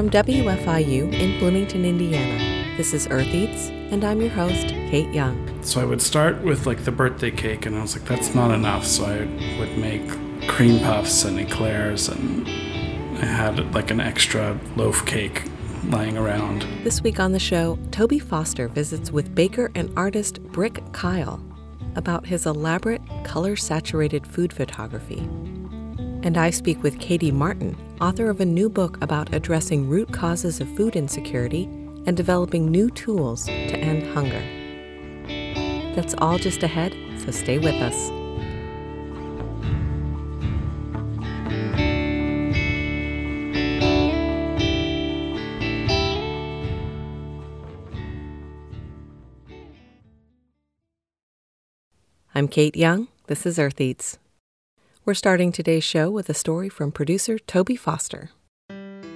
From WFIU in Bloomington, Indiana, this is Earth Eats, and I'm your host, Kate Young. So I would start with like the birthday cake, and I was like, that's not enough. So I would make cream puffs and eclairs, and I had like an extra loaf cake lying around. This week on the show, Toby Foster visits with baker and artist Brick Kyle about his elaborate, color saturated food photography. And I speak with Katie Martin, author of a new book about addressing root causes of food insecurity and developing new tools to end hunger. That's all just ahead, so stay with us. I'm Kate Young. This is Earth Eats. We're starting today's show with a story from producer Toby Foster. And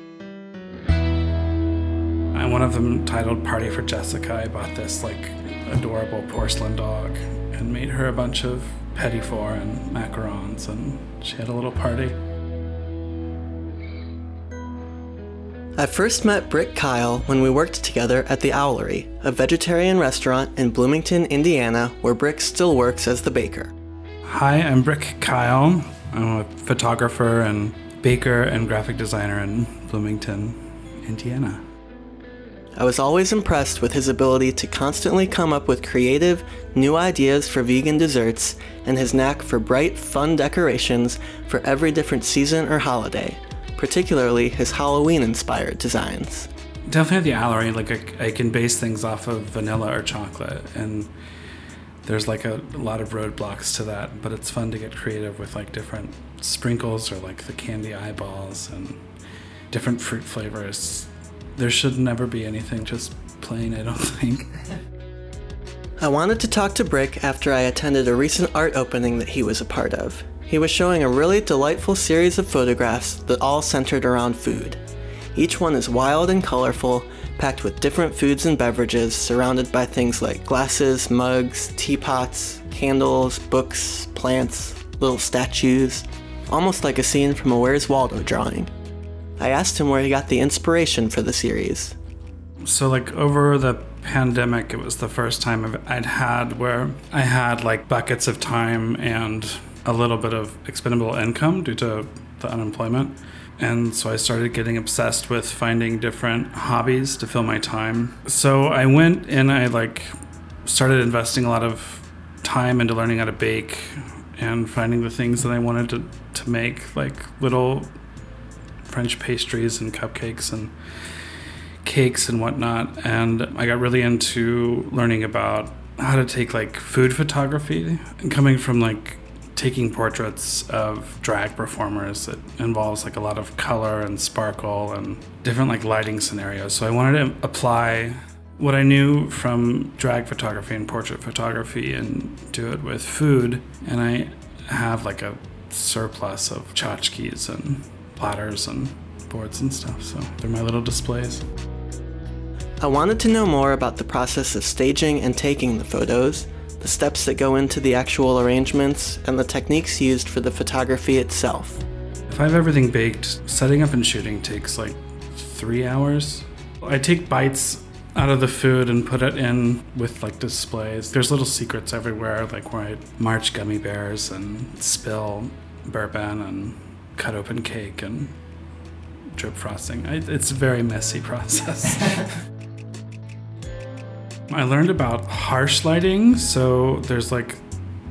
one of them titled Party for Jessica, I bought this like adorable porcelain dog and made her a bunch of petit four and macarons, and she had a little party. I first met Brick Kyle when we worked together at the Owlery, a vegetarian restaurant in Bloomington, Indiana, where Brick still works as the baker. Hi, I'm Brick Kyle. I'm a photographer and baker and graphic designer in Bloomington, Indiana. I was always impressed with his ability to constantly come up with creative, new ideas for vegan desserts and his knack for bright, fun decorations for every different season or holiday particularly his Halloween inspired designs. Definitely the Owlery, like I, I, can base things off of vanilla or chocolate, and there's like a, a lot of roadblocks to that, but it's fun to get creative with like different sprinkles or like the candy eyeballs and different fruit flavors. There should never be anything just plain, I don't think. I wanted to talk to Brick after I attended a recent art opening that he was a part of. He was showing a really delightful series of photographs that all centered around food. Each one is wild and colorful, packed with different foods and beverages, surrounded by things like glasses, mugs, teapots, candles, books, plants, little statues, almost like a scene from a Where's Waldo drawing. I asked him where he got the inspiration for the series. So, like, over the pandemic, it was the first time I'd had where I had like buckets of time and a little bit of expendable income due to the unemployment. And so I started getting obsessed with finding different hobbies to fill my time. So I went and I like started investing a lot of time into learning how to bake and finding the things that I wanted to, to make, like little French pastries and cupcakes and cakes and whatnot. And I got really into learning about how to take like food photography and coming from like taking portraits of drag performers it involves like a lot of color and sparkle and different like lighting scenarios. So i wanted to apply what i knew from drag photography and portrait photography and do it with food. And i have like a surplus of tchotchkes and platters and boards and stuff. So they're my little displays. I wanted to know more about the process of staging and taking the photos, the steps that go into the actual arrangements, and the techniques used for the photography itself. If I have everything baked, setting up and shooting takes like three hours. I take bites out of the food and put it in with like displays. There's little secrets everywhere, like where I march gummy bears and spill bourbon and cut open cake and drip frosting. I, it's a very messy process. I learned about harsh lighting, so there's like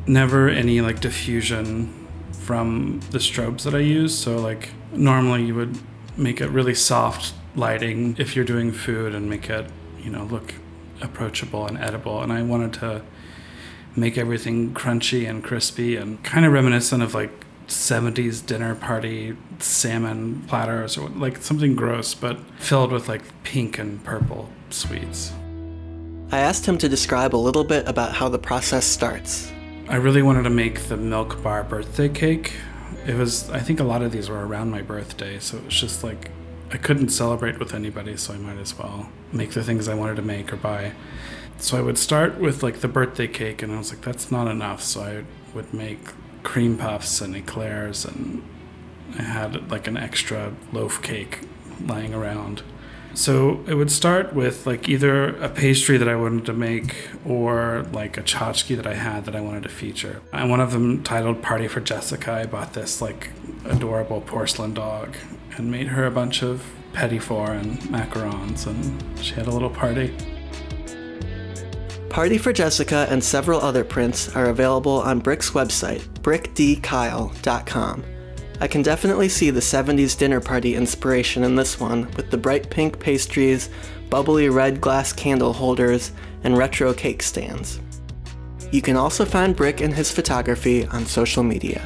never any like diffusion from the strobes that I use. So like normally you would make it really soft lighting if you're doing food and make it, you know, look approachable and edible. And I wanted to make everything crunchy and crispy and kind of reminiscent of like 70s dinner party salmon platters or like something gross but filled with like pink and purple sweets. I asked him to describe a little bit about how the process starts. I really wanted to make the milk bar birthday cake. It was, I think a lot of these were around my birthday, so it was just like I couldn't celebrate with anybody, so I might as well make the things I wanted to make or buy. So I would start with like the birthday cake, and I was like, that's not enough. So I would make cream puffs and eclairs, and I had like an extra loaf cake lying around. So it would start with like either a pastry that I wanted to make or like a tchotchke that I had that I wanted to feature. And one of them titled Party for Jessica, I bought this like adorable porcelain dog and made her a bunch of petit four and macarons and she had a little party. Party for Jessica and several other prints are available on Brick's website, brickdkyle.com. I can definitely see the 70s dinner party inspiration in this one, with the bright pink pastries, bubbly red glass candle holders, and retro cake stands. You can also find Brick and his photography on social media.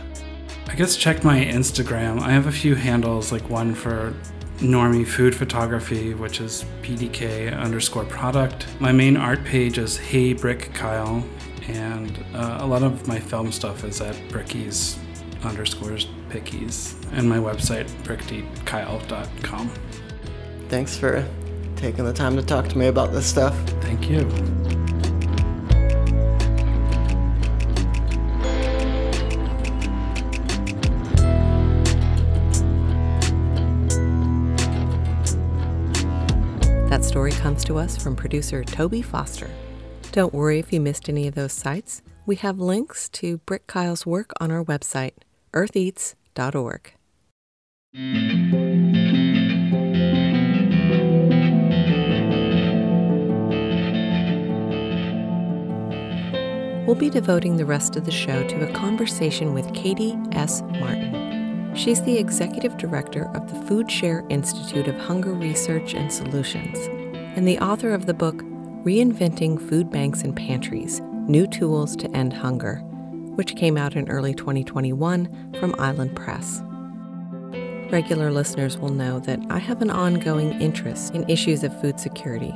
I guess check my Instagram. I have a few handles, like one for normie food photography, which is pdk underscore product. My main art page is Hey Brick Kyle, and uh, a lot of my film stuff is at Brickies underscores pickies and my website brickdkyle.com. Thanks for taking the time to talk to me about this stuff. Thank you. That story comes to us from producer Toby Foster. Don't worry if you missed any of those sites. We have links to Brick Kyle's work on our website, eartheats.org. We'll be devoting the rest of the show to a conversation with Katie S. Martin. She's the executive director of the Food Share Institute of Hunger Research and Solutions and the author of the book Reinventing Food Banks and Pantries New Tools to End Hunger, which came out in early 2021 from Island Press. Regular listeners will know that I have an ongoing interest in issues of food security.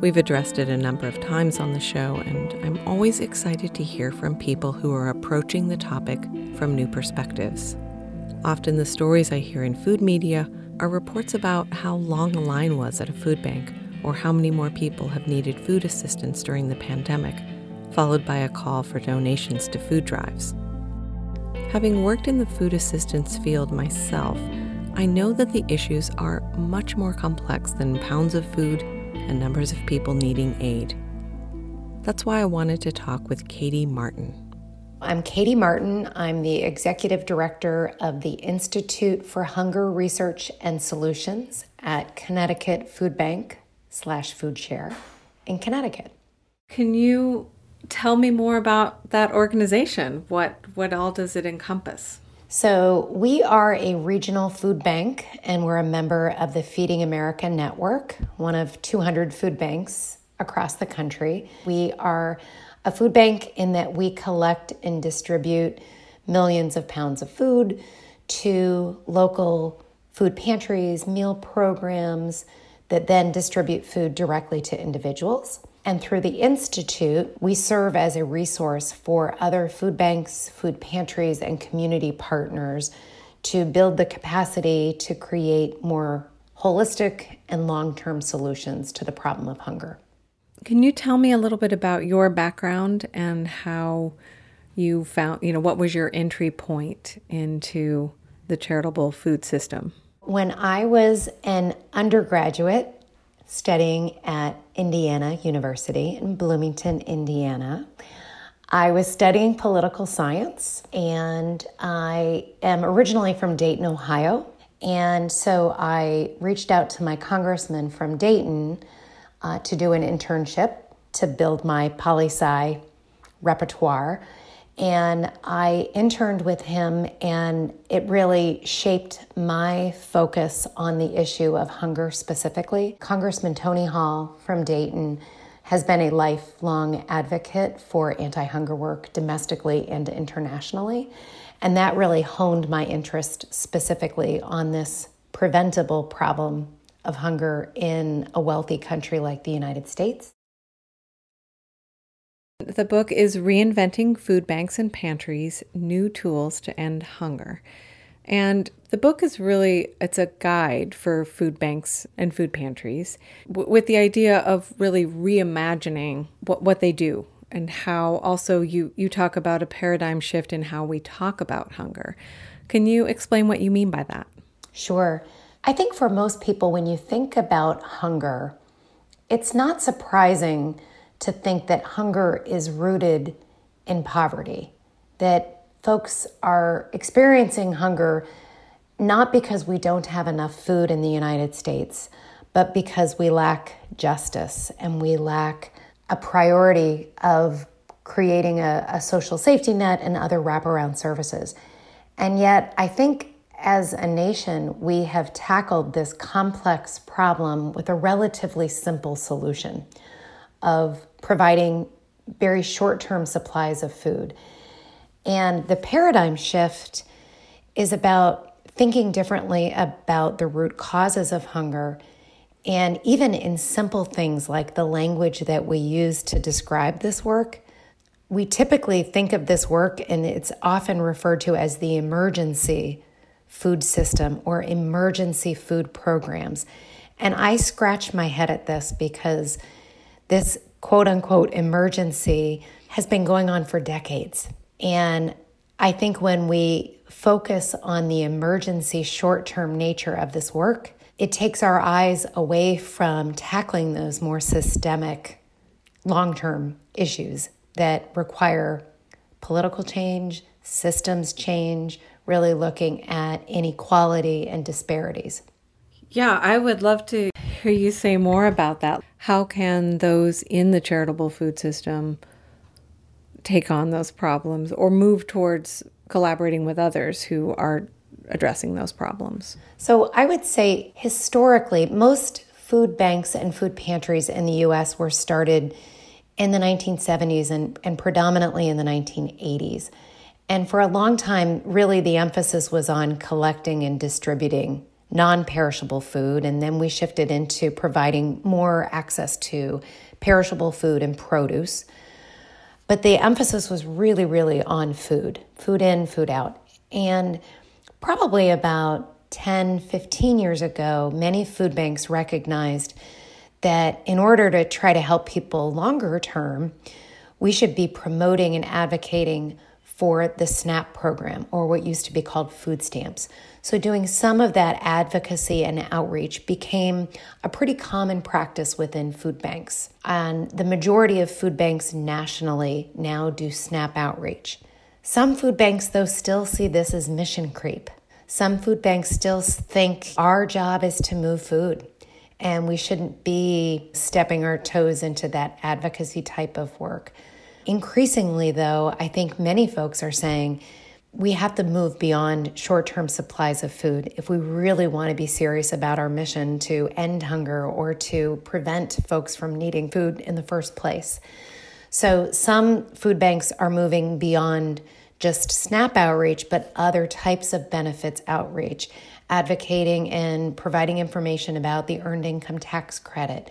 We've addressed it a number of times on the show, and I'm always excited to hear from people who are approaching the topic from new perspectives. Often, the stories I hear in food media are reports about how long a line was at a food bank or how many more people have needed food assistance during the pandemic, followed by a call for donations to food drives. Having worked in the food assistance field myself, I know that the issues are much more complex than pounds of food and numbers of people needing aid. That's why I wanted to talk with Katie Martin. I'm Katie Martin. I'm the executive director of the Institute for Hunger Research and Solutions at Connecticut Food Bank slash Food Share in Connecticut. Can you tell me more about that organization? What what all does it encompass? So, we are a regional food bank and we're a member of the Feeding America Network, one of 200 food banks across the country. We are a food bank in that we collect and distribute millions of pounds of food to local food pantries, meal programs that then distribute food directly to individuals. And through the Institute, we serve as a resource for other food banks, food pantries, and community partners to build the capacity to create more holistic and long term solutions to the problem of hunger. Can you tell me a little bit about your background and how you found, you know, what was your entry point into the charitable food system? When I was an undergraduate studying at Indiana University in Bloomington, Indiana. I was studying political science and I am originally from Dayton, Ohio. And so I reached out to my congressman from Dayton uh, to do an internship to build my poli sci repertoire and I interned with him, and it really shaped my focus on the issue of hunger specifically. Congressman Tony Hall from Dayton has been a lifelong advocate for anti hunger work domestically and internationally, and that really honed my interest specifically on this preventable problem of hunger in a wealthy country like the United States. The book is Reinventing Food Banks and Pantries New Tools to End Hunger. And the book is really it's a guide for food banks and food pantries w- with the idea of really reimagining what, what they do and how also you you talk about a paradigm shift in how we talk about hunger. Can you explain what you mean by that? Sure. I think for most people, when you think about hunger, it's not surprising to think that hunger is rooted in poverty, that folks are experiencing hunger not because we don't have enough food in the United States, but because we lack justice and we lack a priority of creating a, a social safety net and other wraparound services. And yet, I think as a nation, we have tackled this complex problem with a relatively simple solution of providing very short term supplies of food. And the paradigm shift is about thinking differently about the root causes of hunger. And even in simple things like the language that we use to describe this work, we typically think of this work and it's often referred to as the emergency food system or emergency food programs. And I scratch my head at this because this quote unquote emergency has been going on for decades. And I think when we focus on the emergency short term nature of this work, it takes our eyes away from tackling those more systemic long term issues that require political change, systems change, really looking at inequality and disparities. Yeah, I would love to hear you say more about that. How can those in the charitable food system take on those problems or move towards collaborating with others who are addressing those problems? So, I would say historically, most food banks and food pantries in the US were started in the 1970s and, and predominantly in the 1980s. And for a long time, really the emphasis was on collecting and distributing non perishable food. And then we shifted into providing more access to perishable food and produce. But the emphasis was really, really on food food in, food out. And probably about 10, 15 years ago, many food banks recognized that in order to try to help people longer term, we should be promoting and advocating for the SNAP program, or what used to be called food stamps. So, doing some of that advocacy and outreach became a pretty common practice within food banks. And the majority of food banks nationally now do SNAP outreach. Some food banks, though, still see this as mission creep. Some food banks still think our job is to move food and we shouldn't be stepping our toes into that advocacy type of work. Increasingly, though, I think many folks are saying we have to move beyond short term supplies of food if we really want to be serious about our mission to end hunger or to prevent folks from needing food in the first place. So, some food banks are moving beyond just SNAP outreach, but other types of benefits outreach advocating and providing information about the earned income tax credit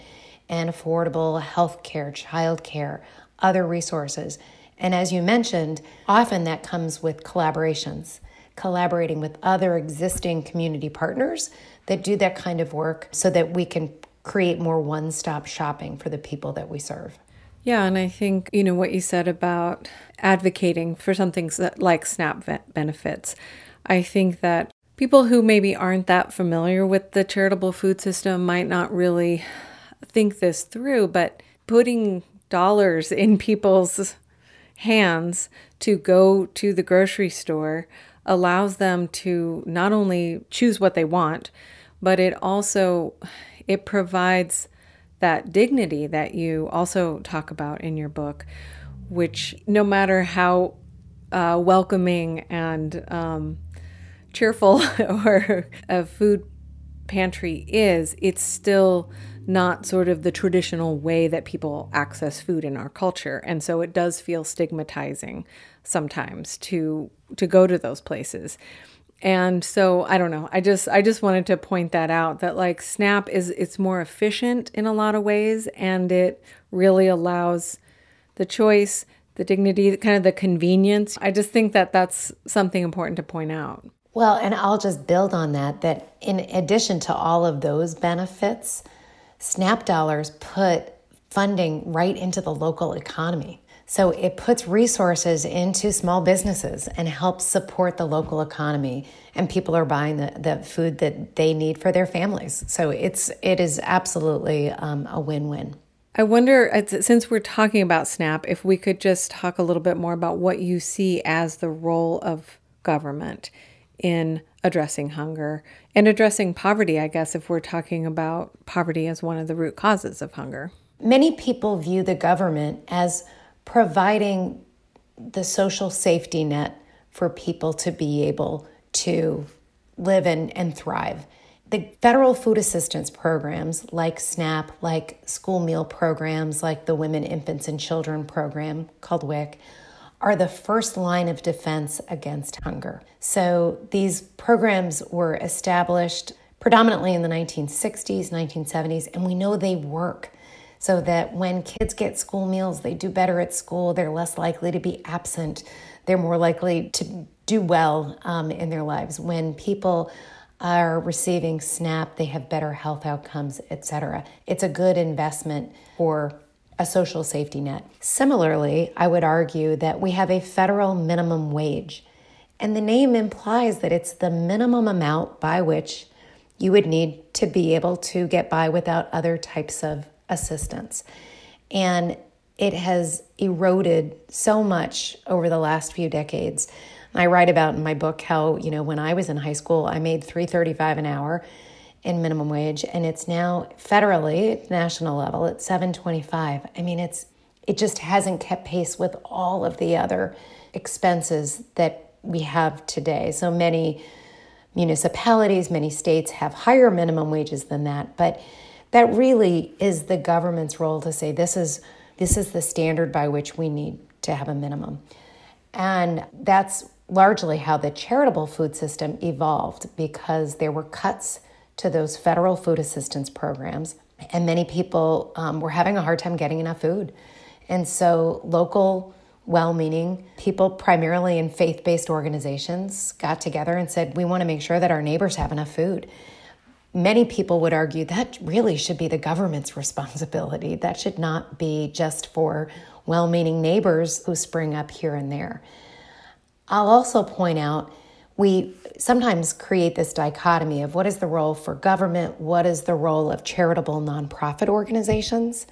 and affordable health care, child care, other resources. And as you mentioned, often that comes with collaborations, collaborating with other existing community partners that do that kind of work so that we can create more one stop shopping for the people that we serve. Yeah, and I think, you know, what you said about advocating for something like SNAP benefits. I think that people who maybe aren't that familiar with the charitable food system might not really think this through, but putting dollars in people's hands to go to the grocery store allows them to not only choose what they want, but it also it provides that dignity that you also talk about in your book, which no matter how uh, welcoming and um, cheerful or a food pantry is, it's still not sort of the traditional way that people access food in our culture. And so it does feel stigmatizing sometimes to to go to those places. And so I don't know. I just I just wanted to point that out that like Snap is it's more efficient in a lot of ways and it really allows the choice, the dignity, kind of the convenience. I just think that that's something important to point out. Well, and I'll just build on that that in addition to all of those benefits, SNAP dollars put funding right into the local economy. So it puts resources into small businesses and helps support the local economy. And people are buying the, the food that they need for their families. So it's it is absolutely um, a win win. I wonder, since we're talking about SNAP, if we could just talk a little bit more about what you see as the role of government in addressing hunger and addressing poverty, I guess, if we're talking about poverty as one of the root causes of hunger. Many people view the government as providing the social safety net for people to be able to live and, and thrive. The federal food assistance programs like SNAP, like school meal programs, like the Women, Infants, and Children program called WIC, are the first line of defense against hunger. So these programs were established predominantly in the 1960s, 1970s, and we know they work so that when kids get school meals, they do better at school, they're less likely to be absent, they're more likely to do well um, in their lives. When people are receiving SNAP, they have better health outcomes, etc. It's a good investment for a social safety net. Similarly, I would argue that we have a federal minimum wage, and the name implies that it's the minimum amount by which you would need to be able to get by without other types of assistance. And it has eroded so much over the last few decades. I write about in my book how, you know, when I was in high school, I made 335 an hour in minimum wage and it's now federally national level at 725. I mean, it's it just hasn't kept pace with all of the other expenses that we have today. So many municipalities, many states have higher minimum wages than that, but that really is the government's role to say this is this is the standard by which we need to have a minimum. And that's largely how the charitable food system evolved because there were cuts to those federal food assistance programs, and many people um, were having a hard time getting enough food. And so local well meaning people, primarily in faith based organizations, got together and said, We want to make sure that our neighbors have enough food many people would argue that really should be the government's responsibility. That should not be just for well meaning neighbors who spring up here and there. I'll also point out we sometimes create this dichotomy of what is the role for government, what is the role of charitable nonprofit organizations.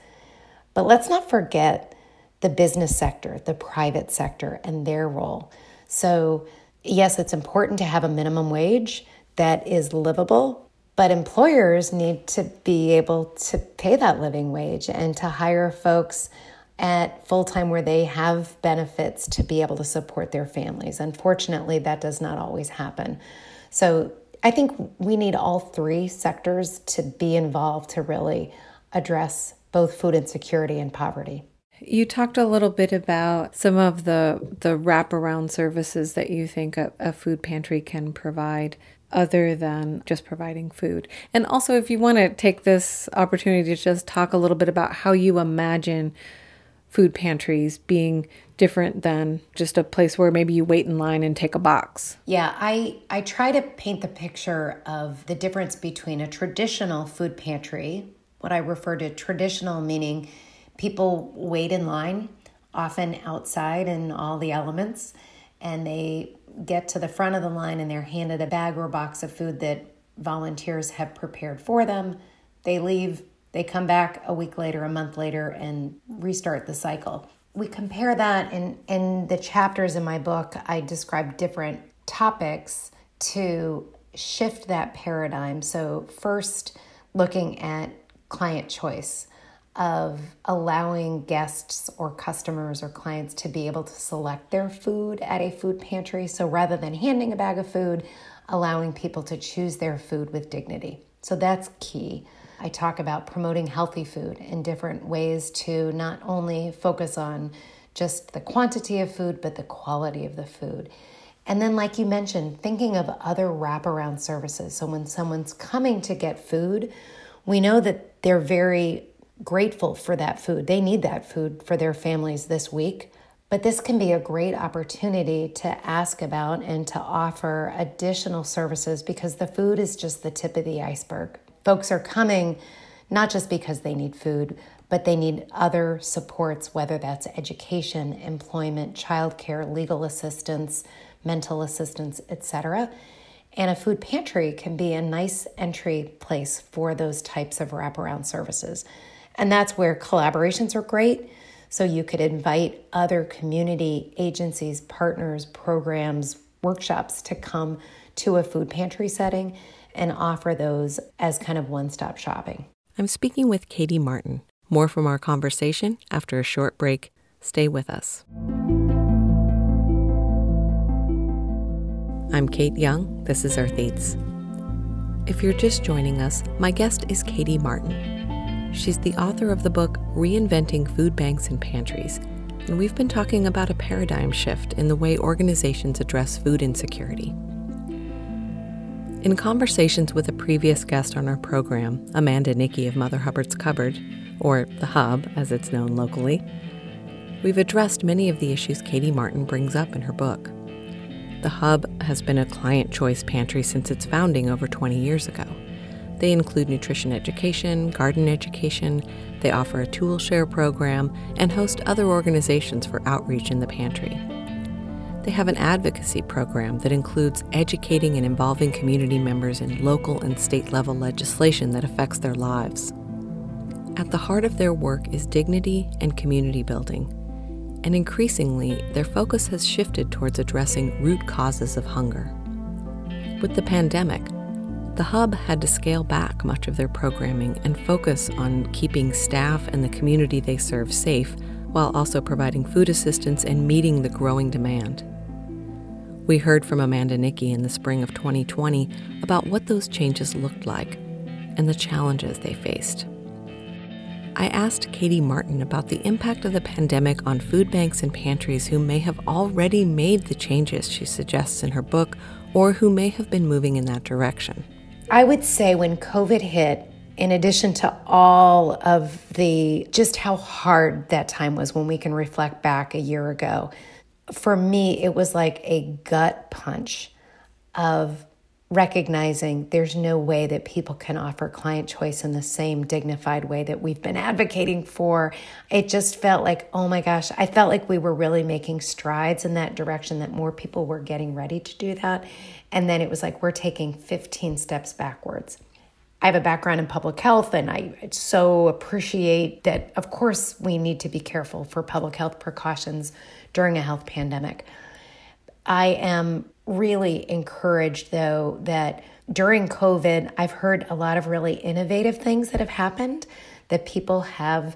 But let's not forget the business sector, the private sector, and their role. So, yes, it's important to have a minimum wage that is livable, but employers need to be able to pay that living wage and to hire folks at full time where they have benefits to be able to support their families. Unfortunately, that does not always happen. So I think we need all three sectors to be involved to really address both food insecurity and poverty. You talked a little bit about some of the the wraparound services that you think a, a food pantry can provide other than just providing food. And also, if you want to take this opportunity to just talk a little bit about how you imagine food pantries being different than just a place where maybe you wait in line and take a box. Yeah, I I try to paint the picture of the difference between a traditional food pantry, what I refer to traditional meaning people wait in line often outside in all the elements and they get to the front of the line and they're handed a bag or box of food that volunteers have prepared for them. They leave, they come back a week later, a month later, and restart the cycle. We compare that in, in the chapters in my book, I describe different topics to shift that paradigm. So, first, looking at client choice of allowing guests or customers or clients to be able to select their food at a food pantry. So rather than handing a bag of food, allowing people to choose their food with dignity. So that's key. I talk about promoting healthy food in different ways to not only focus on just the quantity of food, but the quality of the food. And then, like you mentioned, thinking of other wraparound services. So when someone's coming to get food, we know that they're very grateful for that food. They need that food for their families this week. But this can be a great opportunity to ask about and to offer additional services because the food is just the tip of the iceberg. Folks are coming not just because they need food, but they need other supports, whether that's education, employment, childcare, legal assistance, mental assistance, etc. And a food pantry can be a nice entry place for those types of wraparound services. And that's where collaborations are great. So you could invite other community agencies, partners, programs, workshops to come to a food pantry setting and offer those as kind of one stop shopping. I'm speaking with Katie Martin. More from our conversation after a short break. Stay with us. I'm Kate Young. This is Earth Eats. If you're just joining us, my guest is Katie Martin. She's the author of the book Reinventing Food Banks and Pantries, and we've been talking about a paradigm shift in the way organizations address food insecurity. In conversations with a previous guest on our program, Amanda Nickey of Mother Hubbard's Cupboard, or the Hub as it's known locally, we've addressed many of the issues Katie Martin brings up in her book. The Hub has been a client choice pantry since its founding over 20 years ago. They include nutrition education, garden education, they offer a tool share program, and host other organizations for outreach in the pantry. They have an advocacy program that includes educating and involving community members in local and state level legislation that affects their lives. At the heart of their work is dignity and community building, and increasingly, their focus has shifted towards addressing root causes of hunger. With the pandemic, the Hub had to scale back much of their programming and focus on keeping staff and the community they serve safe while also providing food assistance and meeting the growing demand. We heard from Amanda Nickey in the spring of 2020 about what those changes looked like and the challenges they faced. I asked Katie Martin about the impact of the pandemic on food banks and pantries who may have already made the changes she suggests in her book or who may have been moving in that direction. I would say when COVID hit, in addition to all of the just how hard that time was when we can reflect back a year ago, for me, it was like a gut punch of recognizing there's no way that people can offer client choice in the same dignified way that we've been advocating for. It just felt like, oh my gosh, I felt like we were really making strides in that direction, that more people were getting ready to do that. And then it was like we're taking 15 steps backwards. I have a background in public health, and I so appreciate that, of course, we need to be careful for public health precautions during a health pandemic. I am really encouraged, though, that during COVID, I've heard a lot of really innovative things that have happened, that people have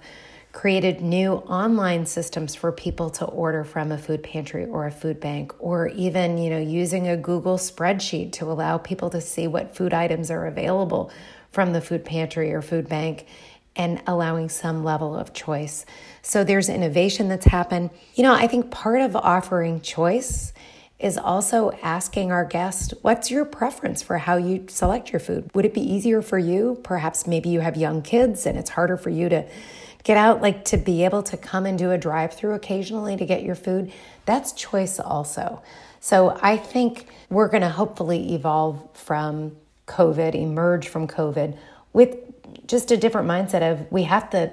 created new online systems for people to order from a food pantry or a food bank or even you know using a google spreadsheet to allow people to see what food items are available from the food pantry or food bank and allowing some level of choice so there's innovation that's happened you know i think part of offering choice is also asking our guest, what's your preference for how you select your food? Would it be easier for you? Perhaps maybe you have young kids and it's harder for you to get out, like to be able to come and do a drive through occasionally to get your food. That's choice also. So I think we're going to hopefully evolve from COVID, emerge from COVID with just a different mindset of we have to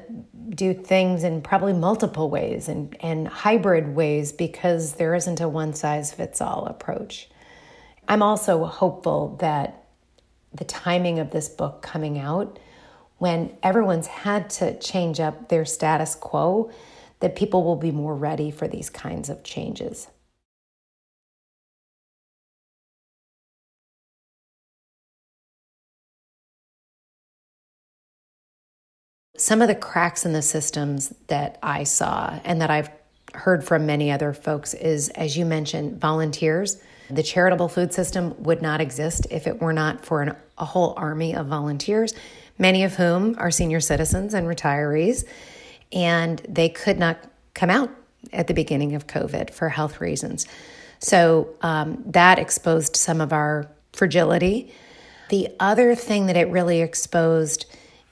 do things in probably multiple ways and, and hybrid ways because there isn't a one size fits all approach. I'm also hopeful that the timing of this book coming out, when everyone's had to change up their status quo, that people will be more ready for these kinds of changes. Some of the cracks in the systems that I saw and that I've heard from many other folks is, as you mentioned, volunteers. The charitable food system would not exist if it were not for an, a whole army of volunteers, many of whom are senior citizens and retirees, and they could not come out at the beginning of COVID for health reasons. So um, that exposed some of our fragility. The other thing that it really exposed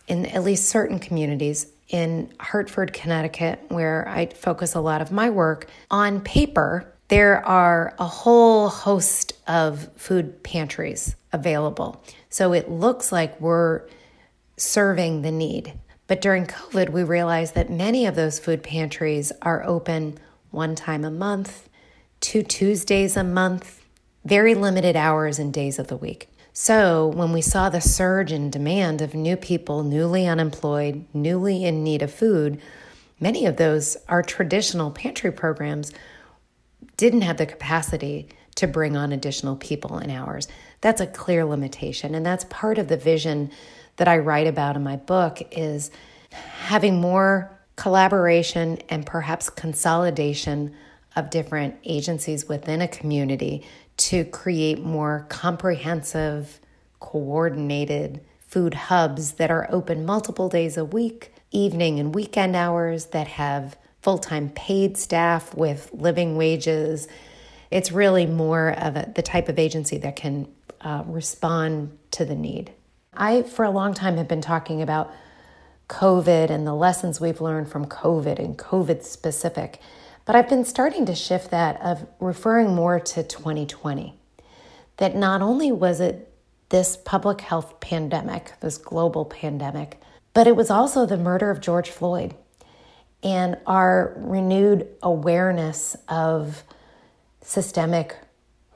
in at least certain communities in Hartford, Connecticut, where I focus a lot of my work, on paper, there are a whole host of food pantries available. So it looks like we're serving the need. But during COVID, we realized that many of those food pantries are open one time a month, two Tuesdays a month, very limited hours and days of the week. So, when we saw the surge in demand of new people, newly unemployed, newly in need of food, many of those, our traditional pantry programs, didn't have the capacity to bring on additional people in hours. That's a clear limitation. And that's part of the vision that I write about in my book is having more collaboration and perhaps consolidation of different agencies within a community to create more comprehensive, coordinated food hubs that are open multiple days a week, evening and weekend hours, that have full time paid staff with living wages. It's really more of a, the type of agency that can uh, respond to the need. I, for a long time, have been talking about COVID and the lessons we've learned from COVID and COVID specific. But I've been starting to shift that of referring more to 2020. That not only was it this public health pandemic, this global pandemic, but it was also the murder of George Floyd and our renewed awareness of systemic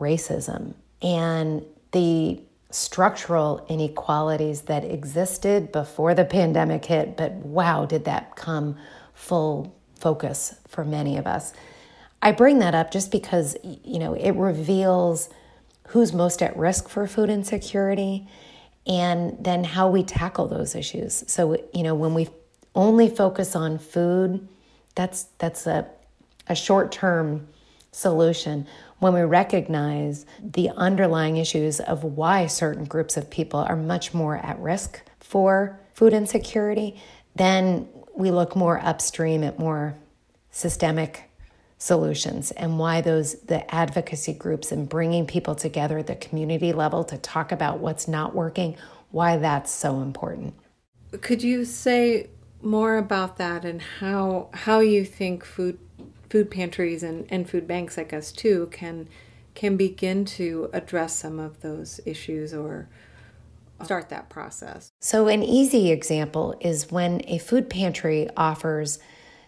racism and the structural inequalities that existed before the pandemic hit, but wow, did that come full focus for many of us. I bring that up just because, you know, it reveals who's most at risk for food insecurity and then how we tackle those issues. So, you know, when we only focus on food, that's that's a a short-term solution when we recognize the underlying issues of why certain groups of people are much more at risk for food insecurity, then we look more upstream at more systemic solutions and why those the advocacy groups and bringing people together at the community level to talk about what's not working why that's so important. Could you say more about that and how how you think food food pantries and, and food banks like us too can can begin to address some of those issues or start that process. So an easy example is when a food pantry offers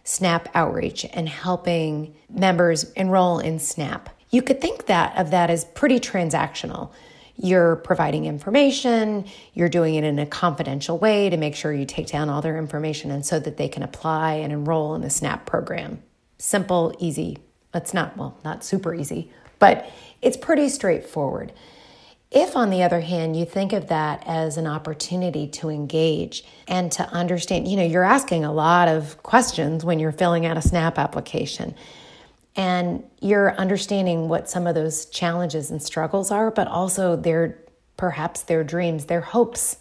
SNAP outreach and helping members enroll in SNAP. You could think that of that as pretty transactional. You're providing information, you're doing it in a confidential way to make sure you take down all their information and so that they can apply and enroll in the SNAP program simple, easy. It's not, well, not super easy, but it's pretty straightforward. If, on the other hand, you think of that as an opportunity to engage and to understand, you know, you're asking a lot of questions when you're filling out a SNAP application. And you're understanding what some of those challenges and struggles are, but also their perhaps their dreams, their hopes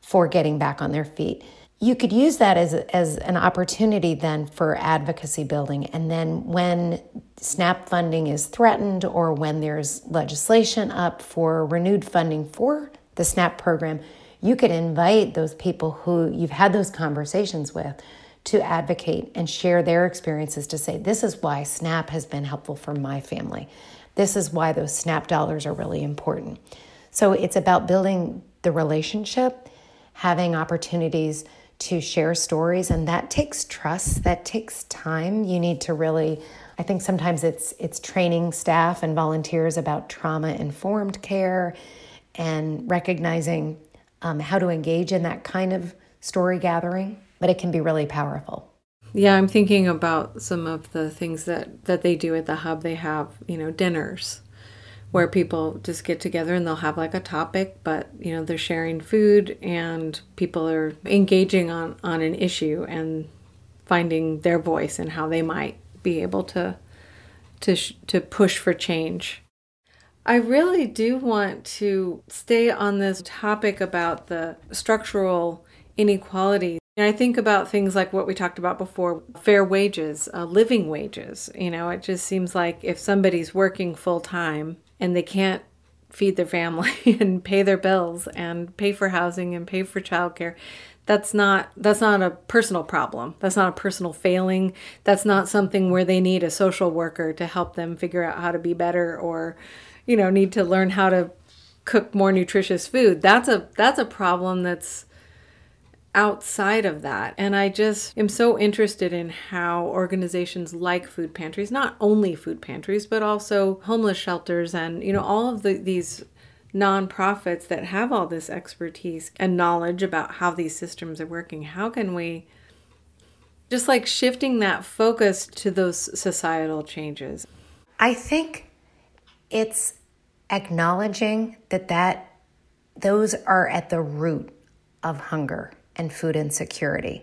for getting back on their feet you could use that as, as an opportunity then for advocacy building. And then when SNAP funding is threatened or when there's legislation up for renewed funding for the SNAP program, you could invite those people who you've had those conversations with to advocate and share their experiences to say, this is why SNAP has been helpful for my family. This is why those SNAP dollars are really important. So it's about building the relationship, having opportunities to share stories and that takes trust that takes time. You need to really i think sometimes it's it's training staff and volunteers about trauma informed care and recognizing um, how to engage in that kind of story gathering but it can be really powerful. Yeah i'm thinking about some of the things that that they do at the hub. They have you know dinners where people just get together and they'll have like a topic but you know they're sharing food and people are engaging on on an issue and finding their voice and how they might be able to to to push for change I really do want to stay on this topic about the structural inequality. And I think about things like what we talked about before fair wages, uh, living wages. You know, it just seems like if somebody's working full time and they can't feed their family and pay their bills and pay for housing and pay for childcare. That's not that's not a personal problem. That's not a personal failing. That's not something where they need a social worker to help them figure out how to be better or you know need to learn how to cook more nutritious food. That's a that's a problem that's outside of that. And I just am so interested in how organizations like food pantries, not only food pantries, but also homeless shelters and, you know, all of the, these nonprofits that have all this expertise and knowledge about how these systems are working, how can we just like shifting that focus to those societal changes? I think it's acknowledging that that those are at the root of hunger and food insecurity.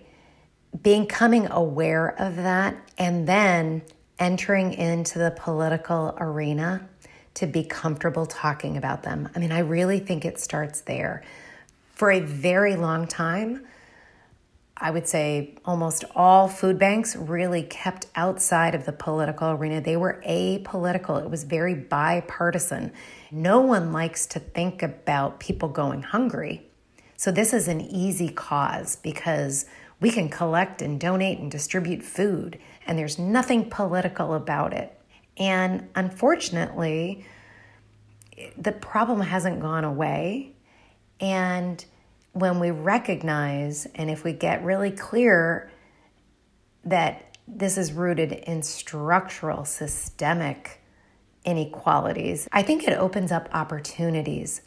Becoming aware of that and then entering into the political arena to be comfortable talking about them. I mean, I really think it starts there. For a very long time, I would say almost all food banks really kept outside of the political arena. They were apolitical, it was very bipartisan. No one likes to think about people going hungry. So, this is an easy cause because we can collect and donate and distribute food, and there's nothing political about it. And unfortunately, the problem hasn't gone away. And when we recognize and if we get really clear that this is rooted in structural, systemic inequalities, I think it opens up opportunities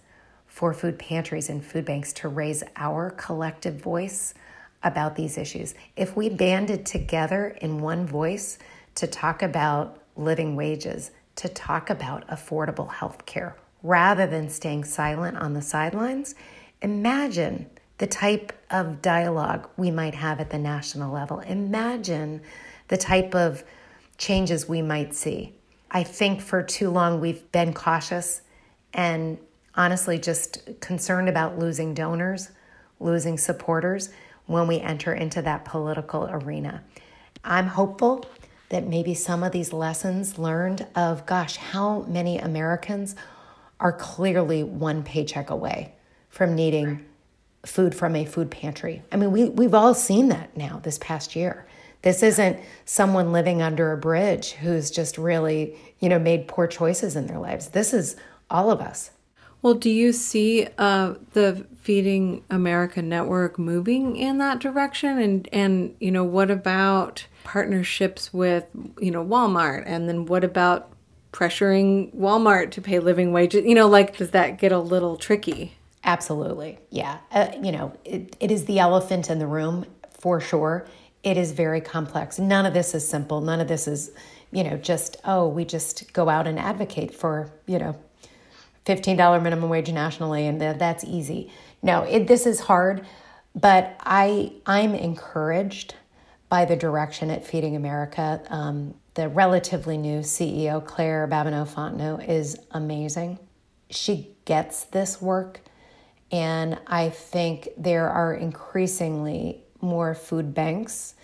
for food pantries and food banks to raise our collective voice about these issues. If we banded together in one voice to talk about living wages, to talk about affordable health care, rather than staying silent on the sidelines, imagine the type of dialogue we might have at the national level. Imagine the type of changes we might see. I think for too long we've been cautious and honestly just concerned about losing donors, losing supporters when we enter into that political arena. I'm hopeful that maybe some of these lessons learned of, gosh, how many Americans are clearly one paycheck away from needing food from a food pantry. I mean, we, we've all seen that now this past year. This isn't someone living under a bridge who's just really, you know, made poor choices in their lives. This is all of us. Well, do you see uh, the Feeding America network moving in that direction? And and you know, what about partnerships with you know Walmart? And then what about pressuring Walmart to pay living wages? You know, like does that get a little tricky? Absolutely, yeah. Uh, you know, it, it is the elephant in the room for sure. It is very complex. None of this is simple. None of this is, you know, just oh, we just go out and advocate for you know $15 minimum wage nationally and that's easy. No, it, this is hard, but I, I'm encouraged by the direction at Feeding America. Um, the relatively new CEO, Claire Babineaux-Fontenot, is amazing. She gets this work, and I think there are increasingly more food banks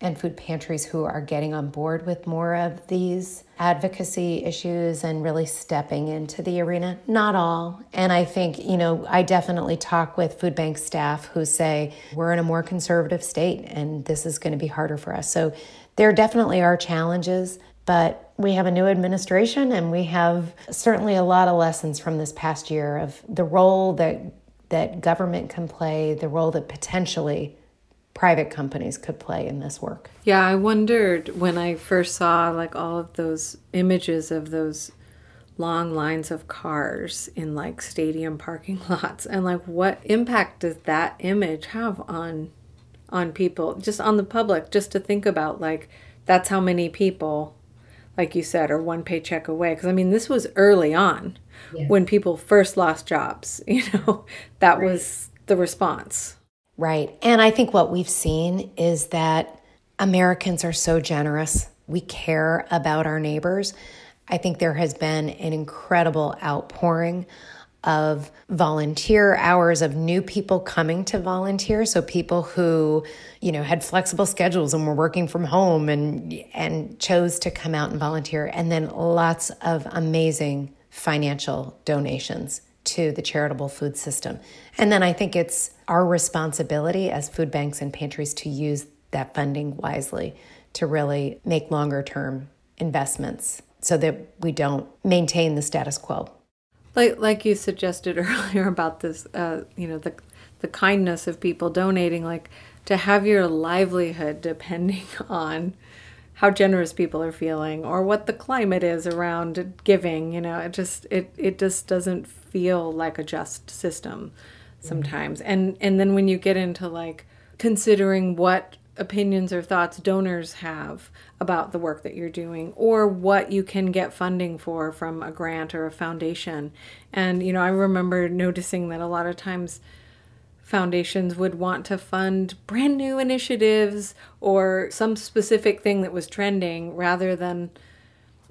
and food pantries who are getting on board with more of these advocacy issues and really stepping into the arena. Not all. And I think, you know, I definitely talk with food bank staff who say we're in a more conservative state and this is going to be harder for us. So there definitely are challenges, but we have a new administration and we have certainly a lot of lessons from this past year of the role that that government can play, the role that potentially private companies could play in this work. Yeah, I wondered when I first saw like all of those images of those long lines of cars in like stadium parking lots and like what impact does that image have on on people just on the public just to think about like that's how many people like you said are one paycheck away because i mean this was early on yeah. when people first lost jobs you know that right. was the response Right. And I think what we've seen is that Americans are so generous. We care about our neighbors. I think there has been an incredible outpouring of volunteer hours of new people coming to volunteer so people who you know had flexible schedules and were working from home and and chose to come out and volunteer and then lots of amazing financial donations to the charitable food system. And then I think it's our responsibility as food banks and pantries to use that funding wisely to really make longer term investments so that we don't maintain the status quo. Like like you suggested earlier about this uh, you know the the kindness of people donating, like to have your livelihood depending on how generous people are feeling or what the climate is around giving you know it just it it just doesn't feel like a just system sometimes mm-hmm. and and then when you get into like considering what opinions or thoughts donors have about the work that you're doing or what you can get funding for from a grant or a foundation and you know i remember noticing that a lot of times foundations would want to fund brand new initiatives or some specific thing that was trending rather than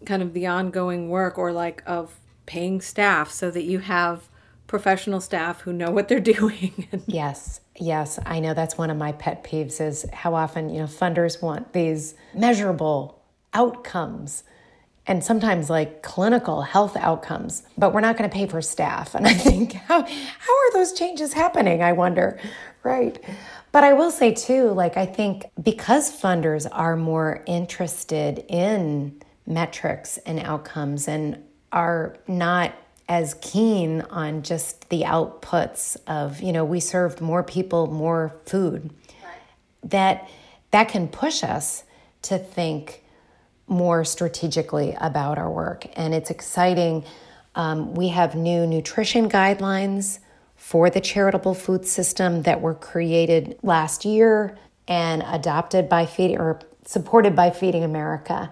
kind of the ongoing work or like of paying staff so that you have professional staff who know what they're doing. yes. Yes, I know that's one of my pet peeves is how often, you know, funders want these measurable outcomes and sometimes like clinical health outcomes, but we're not going to pay for staff. And I think, how, how are those changes happening? I wonder, right? But I will say too, like, I think because funders are more interested in metrics and outcomes and are not as keen on just the outputs of, you know, we served more people more food, that that can push us to think more strategically about our work. And it's exciting. Um, we have new nutrition guidelines for the charitable food system that were created last year and adopted by Feeding or supported by Feeding America.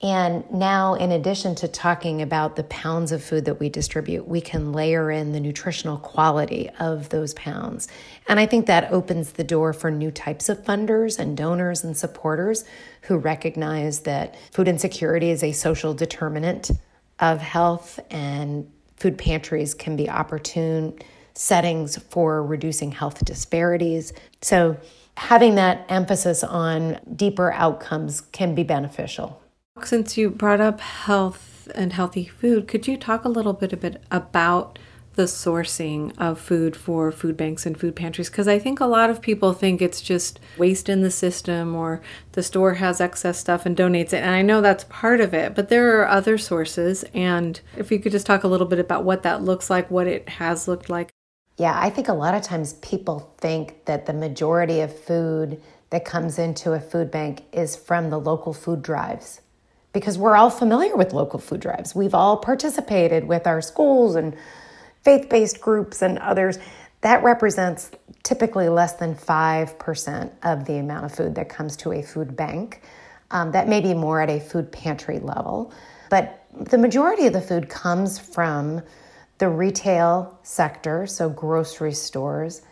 And now, in addition to talking about the pounds of food that we distribute, we can layer in the nutritional quality of those pounds. And I think that opens the door for new types of funders and donors and supporters who recognize that food insecurity is a social determinant of health and food pantries can be opportune settings for reducing health disparities. So, having that emphasis on deeper outcomes can be beneficial. Since you brought up health and healthy food, could you talk a little bit, a bit about the sourcing of food for food banks and food pantries? Because I think a lot of people think it's just waste in the system or the store has excess stuff and donates it. And I know that's part of it, but there are other sources. And if you could just talk a little bit about what that looks like, what it has looked like. Yeah, I think a lot of times people think that the majority of food that comes into a food bank is from the local food drives because we're all familiar with local food drives. We've all participated with our schools and faith based groups and others. That represents typically less than 5% of the amount of food that comes to a food bank. Um, that may be more at a food pantry level. But the majority of the food comes from the retail sector, so grocery stores,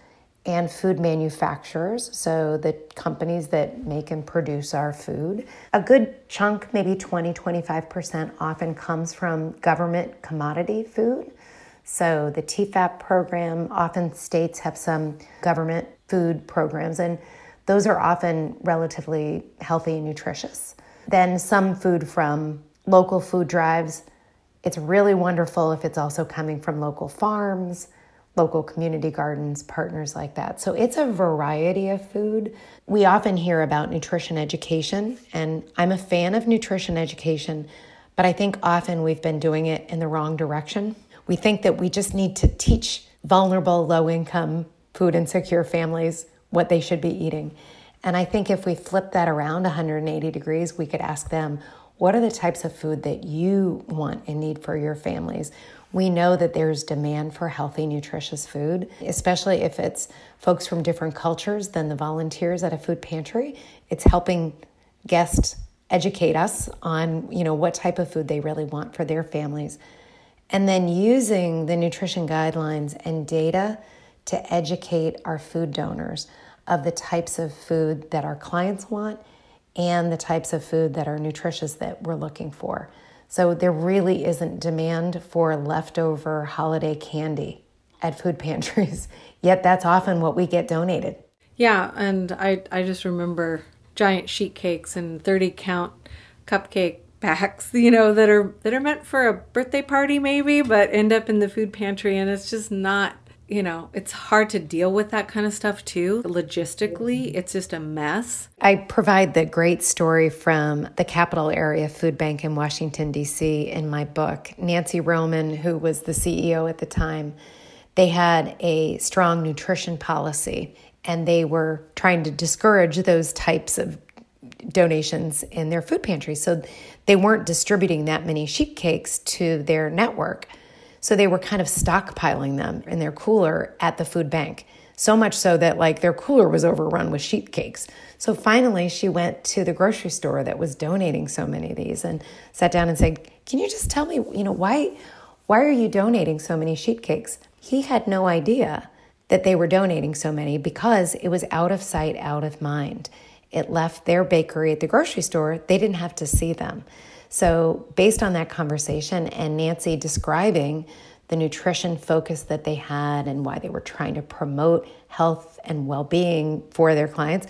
and food manufacturers, so the companies that make and produce our food. A good chunk, maybe 20, 25%, often comes from government commodity food. So the TEFAP program, often states have some government food programs, and those are often relatively healthy and nutritious. Then some food from local food drives. It's really wonderful if it's also coming from local farms local community gardens, partners like that. So it's a variety of food. We often hear about nutrition education, and I'm a fan of nutrition education, but I think often we've been doing it in the wrong direction. We think that we just need to teach vulnerable, low income, food insecure families what they should be eating. And I think if we flip that around 180 degrees, we could ask them, what are the types of food that you want and need for your families? We know that there's demand for healthy, nutritious food, especially if it's folks from different cultures than the volunteers at a food pantry. It's helping guests educate us on, you know, what type of food they really want for their families. And then using the nutrition guidelines and data to educate our food donors of the types of food that our clients want and the types of food that are nutritious that we're looking for. So there really isn't demand for leftover holiday candy at food pantries. Yet that's often what we get donated. Yeah, and I I just remember giant sheet cakes and 30 count cupcake packs, you know, that are that are meant for a birthday party maybe, but end up in the food pantry and it's just not you know, it's hard to deal with that kind of stuff too. Logistically, mm-hmm. it's just a mess. I provide the great story from the Capital Area Food Bank in Washington, D.C. in my book. Nancy Roman, who was the CEO at the time, they had a strong nutrition policy and they were trying to discourage those types of donations in their food pantry. So they weren't distributing that many sheet cakes to their network. So they were kind of stockpiling them in their cooler at the food bank. So much so that like their cooler was overrun with sheet cakes. So finally she went to the grocery store that was donating so many of these and sat down and said, "Can you just tell me, you know, why why are you donating so many sheet cakes?" He had no idea that they were donating so many because it was out of sight, out of mind. It left their bakery at the grocery store. They didn't have to see them. So, based on that conversation and Nancy describing the nutrition focus that they had and why they were trying to promote health and well being for their clients,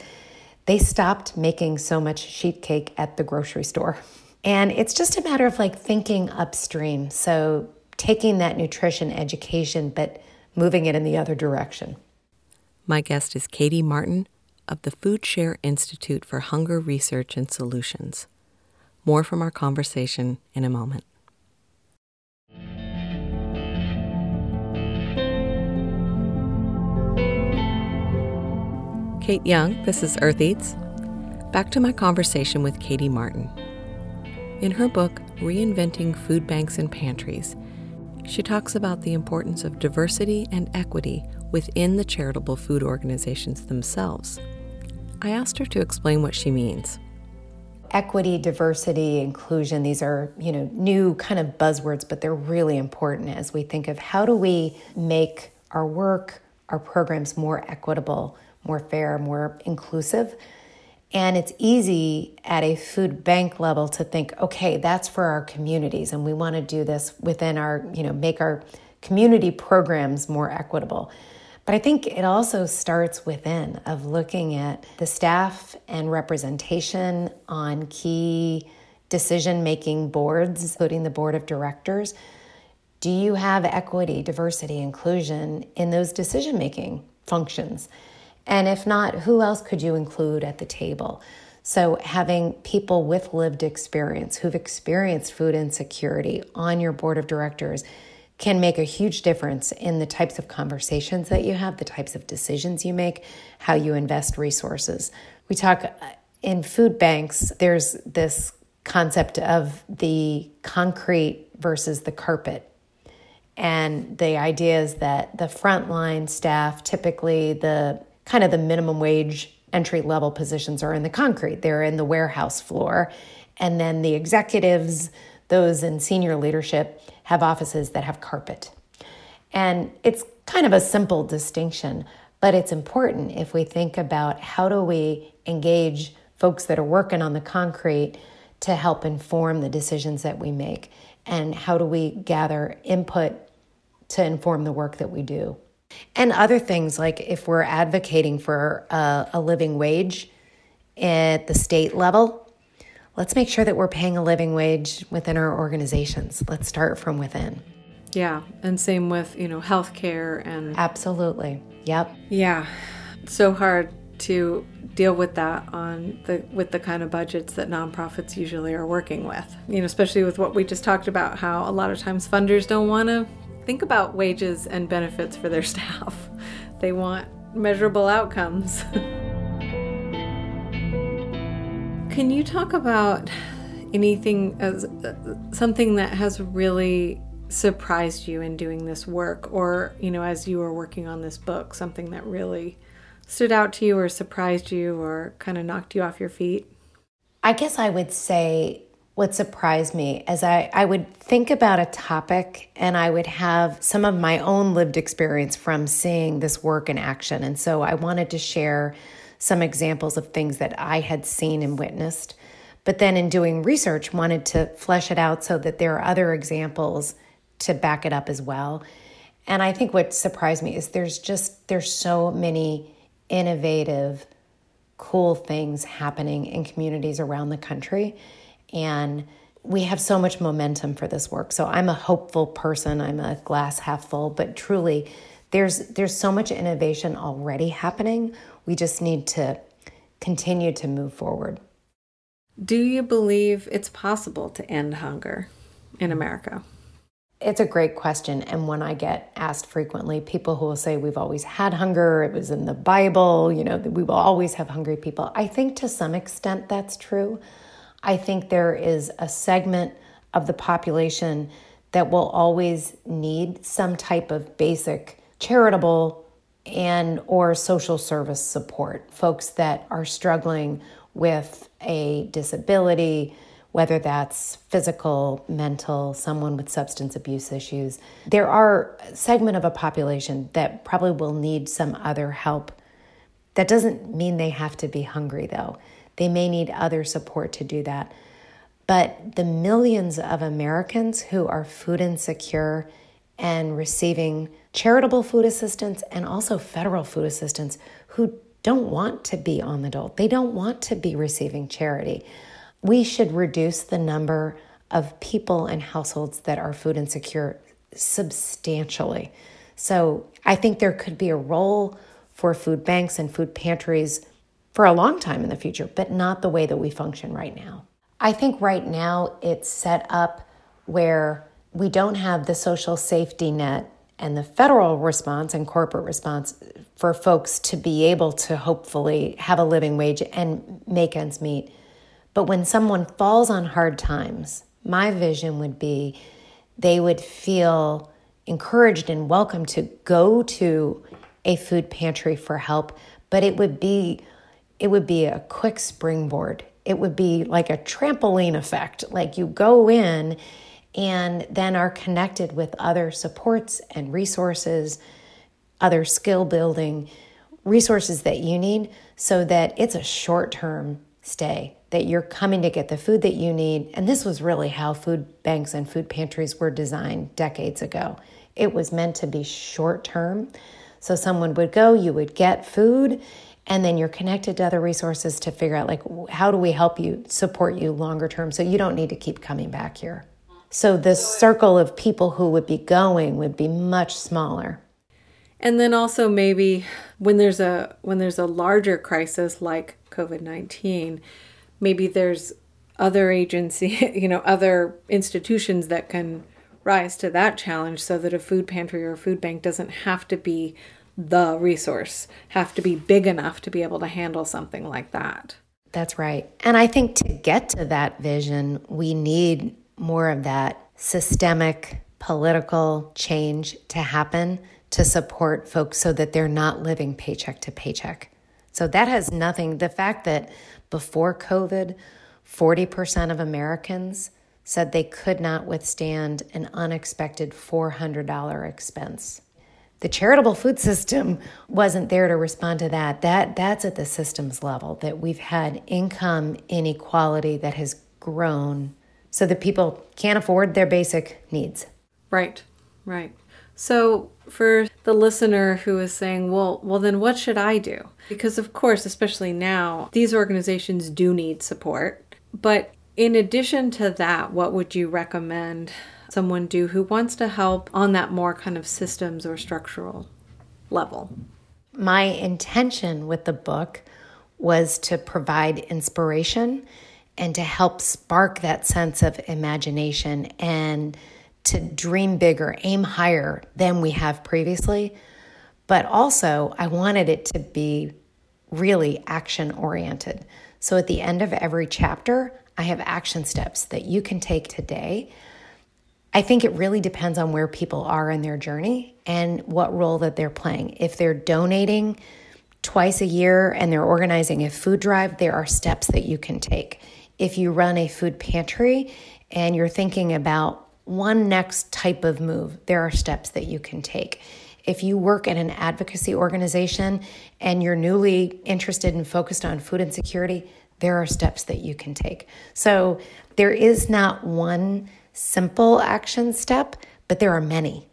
they stopped making so much sheet cake at the grocery store. And it's just a matter of like thinking upstream. So, taking that nutrition education, but moving it in the other direction. My guest is Katie Martin of the Foodshare Institute for Hunger Research and Solutions. More from our conversation in a moment. Kayte Young, this is Earth Eats. Back to my conversation with Katie Martin. In her book, Reinventing Food Banks and Pantries, she talks about the importance of diversity and equity within the charitable food organizations themselves. I asked her to explain what she means. Equity, diversity, inclusion, these are, you know, new kind of buzzwords, but they're really important as we think of how do we make our work, our programs more equitable, more fair, more inclusive and it's easy at a food bank level to think, okay, that's for our communities, and we want to do this within our, you know, make our community programs more equitable. But I think it also starts within of looking at the staff and representation on key decision making boards, including the board of directors. Do you have equity, diversity, inclusion in those decision making functions? And if not, who else could you include at the table? So, having people with lived experience who've experienced food insecurity on your board of directors can make a huge difference in the types of conversations that you have, the types of decisions you make, how you invest resources. We talk uh, in food banks, there's this concept of the concrete versus the carpet. And the idea is that the frontline staff, typically the kind of the minimum wage entry level positions are in the concrete, they're in the warehouse floor. And then the executives, those in senior leadership, have offices that have carpet. And it's kind of a simple distinction, but it's important if we think about how do we engage folks that are working on the concrete to help inform the decisions that we make and how do we gather input to inform the work that we do. And other things like if we're advocating for a, a living wage at the state level, let's make sure that we're paying a living wage within our organizations. Let's start from within. Yeah, and same with, you know, healthcare and Absolutely. Yep. Yeah. So hard to deal with that on the with the kind of budgets that nonprofits usually are working with. You know, especially with what we just talked about how a lot of times funders don't want to think about wages and benefits for their staff. They want measurable outcomes. Can you talk about anything as uh, something that has really surprised you in doing this work or, you know, as you were working on this book, something that really stood out to you or surprised you or kind of knocked you off your feet? I guess I would say what surprised me as I, I would think about a topic and I would have some of my own lived experience from seeing this work in action. And so I wanted to share some examples of things that I had seen and witnessed. But then in doing research, wanted to flesh it out so that there are other examples to back it up as well. And I think what surprised me is there's just there's so many innovative, cool things happening in communities around the country and we have so much momentum for this work. So I'm a hopeful person. I'm a glass half full, but truly there's there's so much innovation already happening. We just need to continue to move forward. Do you believe it's possible to end hunger in America? It's a great question. And when I get asked frequently, people who will say, We've always had hunger, it was in the Bible, you know, we will always have hungry people. I think to some extent that's true. I think there is a segment of the population that will always need some type of basic charitable and or social service support. Folks that are struggling with a disability whether that's physical mental someone with substance abuse issues. There are a segment of a population that probably will need some other help. That doesn't mean they have to be hungry though. They may need other support to do that. But the millions of Americans who are food insecure and receiving charitable food assistance and also federal food assistance who don't want to be on the dole, they don't want to be receiving charity. We should reduce the number of people and households that are food insecure substantially. So I think there could be a role for food banks and food pantries for a long time in the future, but not the way that we function right now. I think right now it's set up where we don't have the social safety net and the federal response and corporate response for folks to be able to hopefully have a living wage and make ends meet. But when someone falls on hard times, my vision would be they would feel encouraged and welcome to go to a food pantry for help, but it would be it would be a quick springboard it would be like a trampoline effect. Like you go in and then are connected with other supports and resources, other skill building resources that you need so that it's a short term stay, that you're coming to get the food that you need. And this was really how food banks and food pantries were designed decades ago. It was meant to be short term. So someone would go, you would get food, and then you're connected to other resources to figure out like how do we help you support you longer term so you don't need to keep coming back here so the circle of people who would be going would be much smaller and then also maybe when there's a when there's a larger crisis like covid-19 maybe there's other agency you know other institutions that can rise to that challenge so that a food pantry or a food bank doesn't have to be the resource, have to be big enough to be able to handle something like that. That's right. And I think to get to that vision, we need more of that systemic political change to happen to support folks so that they're not living paycheck to paycheck. So that has nothing, the fact that before COVID, 40% of Americans said they could not withstand an unexpected $400 expense the charitable food system wasn't there to respond to that. That that's at the systems level that we've had income inequality that has grown so that people can't afford their basic needs. Right. Right. So for the listener who is saying, "Well, well then what should I do?" Because of course, especially now, these organizations do need support. But in addition to that, what would you recommend someone do who wants to help on that more kind of systems or structural level? My intention with the book was to provide inspiration and to help spark that sense of imagination and to dream bigger, aim higher than we have previously. But also, I wanted it to be really action oriented. So at the end of every chapter, I have action steps that you can take today I think it really depends on where people are in their journey and what role that they're playing. If they're donating twice a year and they're organizing a food drive, there are steps that you can take. If you run a food pantry and you're thinking about one next type of move, there are steps that you can take. If you work at an advocacy organization and you're newly interested and focused on food insecurity, there are steps that you can take. So there is not one simple action step, but there are many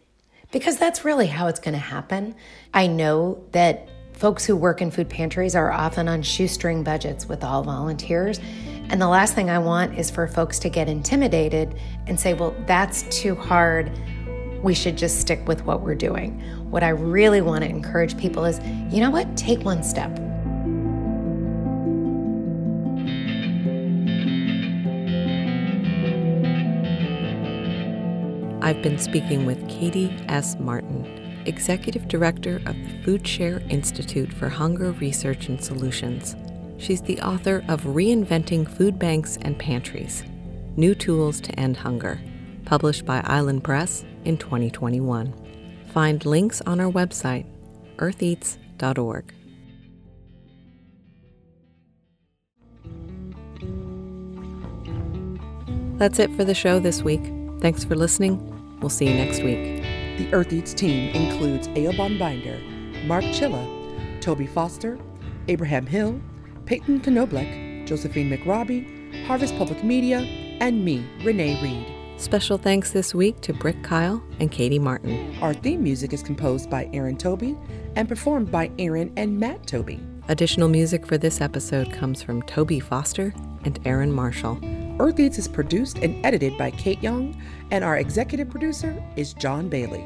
because that's really how it's going to happen. I know that folks who work in food pantries are often on shoestring budgets with all volunteers. And the last thing I want is for folks to get intimidated and say, well, that's too hard. We should just stick with what we're doing. What I really want to encourage people is you know what? Take one step. I've been speaking with Katie S. Martin, Executive Director of the Foodshare Institute for Hunger Research and Solutions. She's the author of Reinventing Food Banks and Pantries New Tools to End Hunger, published by Island Press in 2021. Find links on our website, eartheats.org. That's it for the show this week. Thanks for listening. We'll see you next week. The Earth Eats team includes Eoban Binder, Mark Chilla, Toby Foster, Abraham Hill, Payton Knobeloch, Josephine McRobbie, Harvest Public Media, and me, Renee Reed. Special thanks this week to Brick Kyle and Katie Martin. Our theme music is composed by Erin Tobey and performed by Erin and Matt Tobey. Additional music for this episode comes from Toby Foster and Aaron Marshall. Earth Eats is produced and edited by Kayte Young, and our executive producer is John Bailey.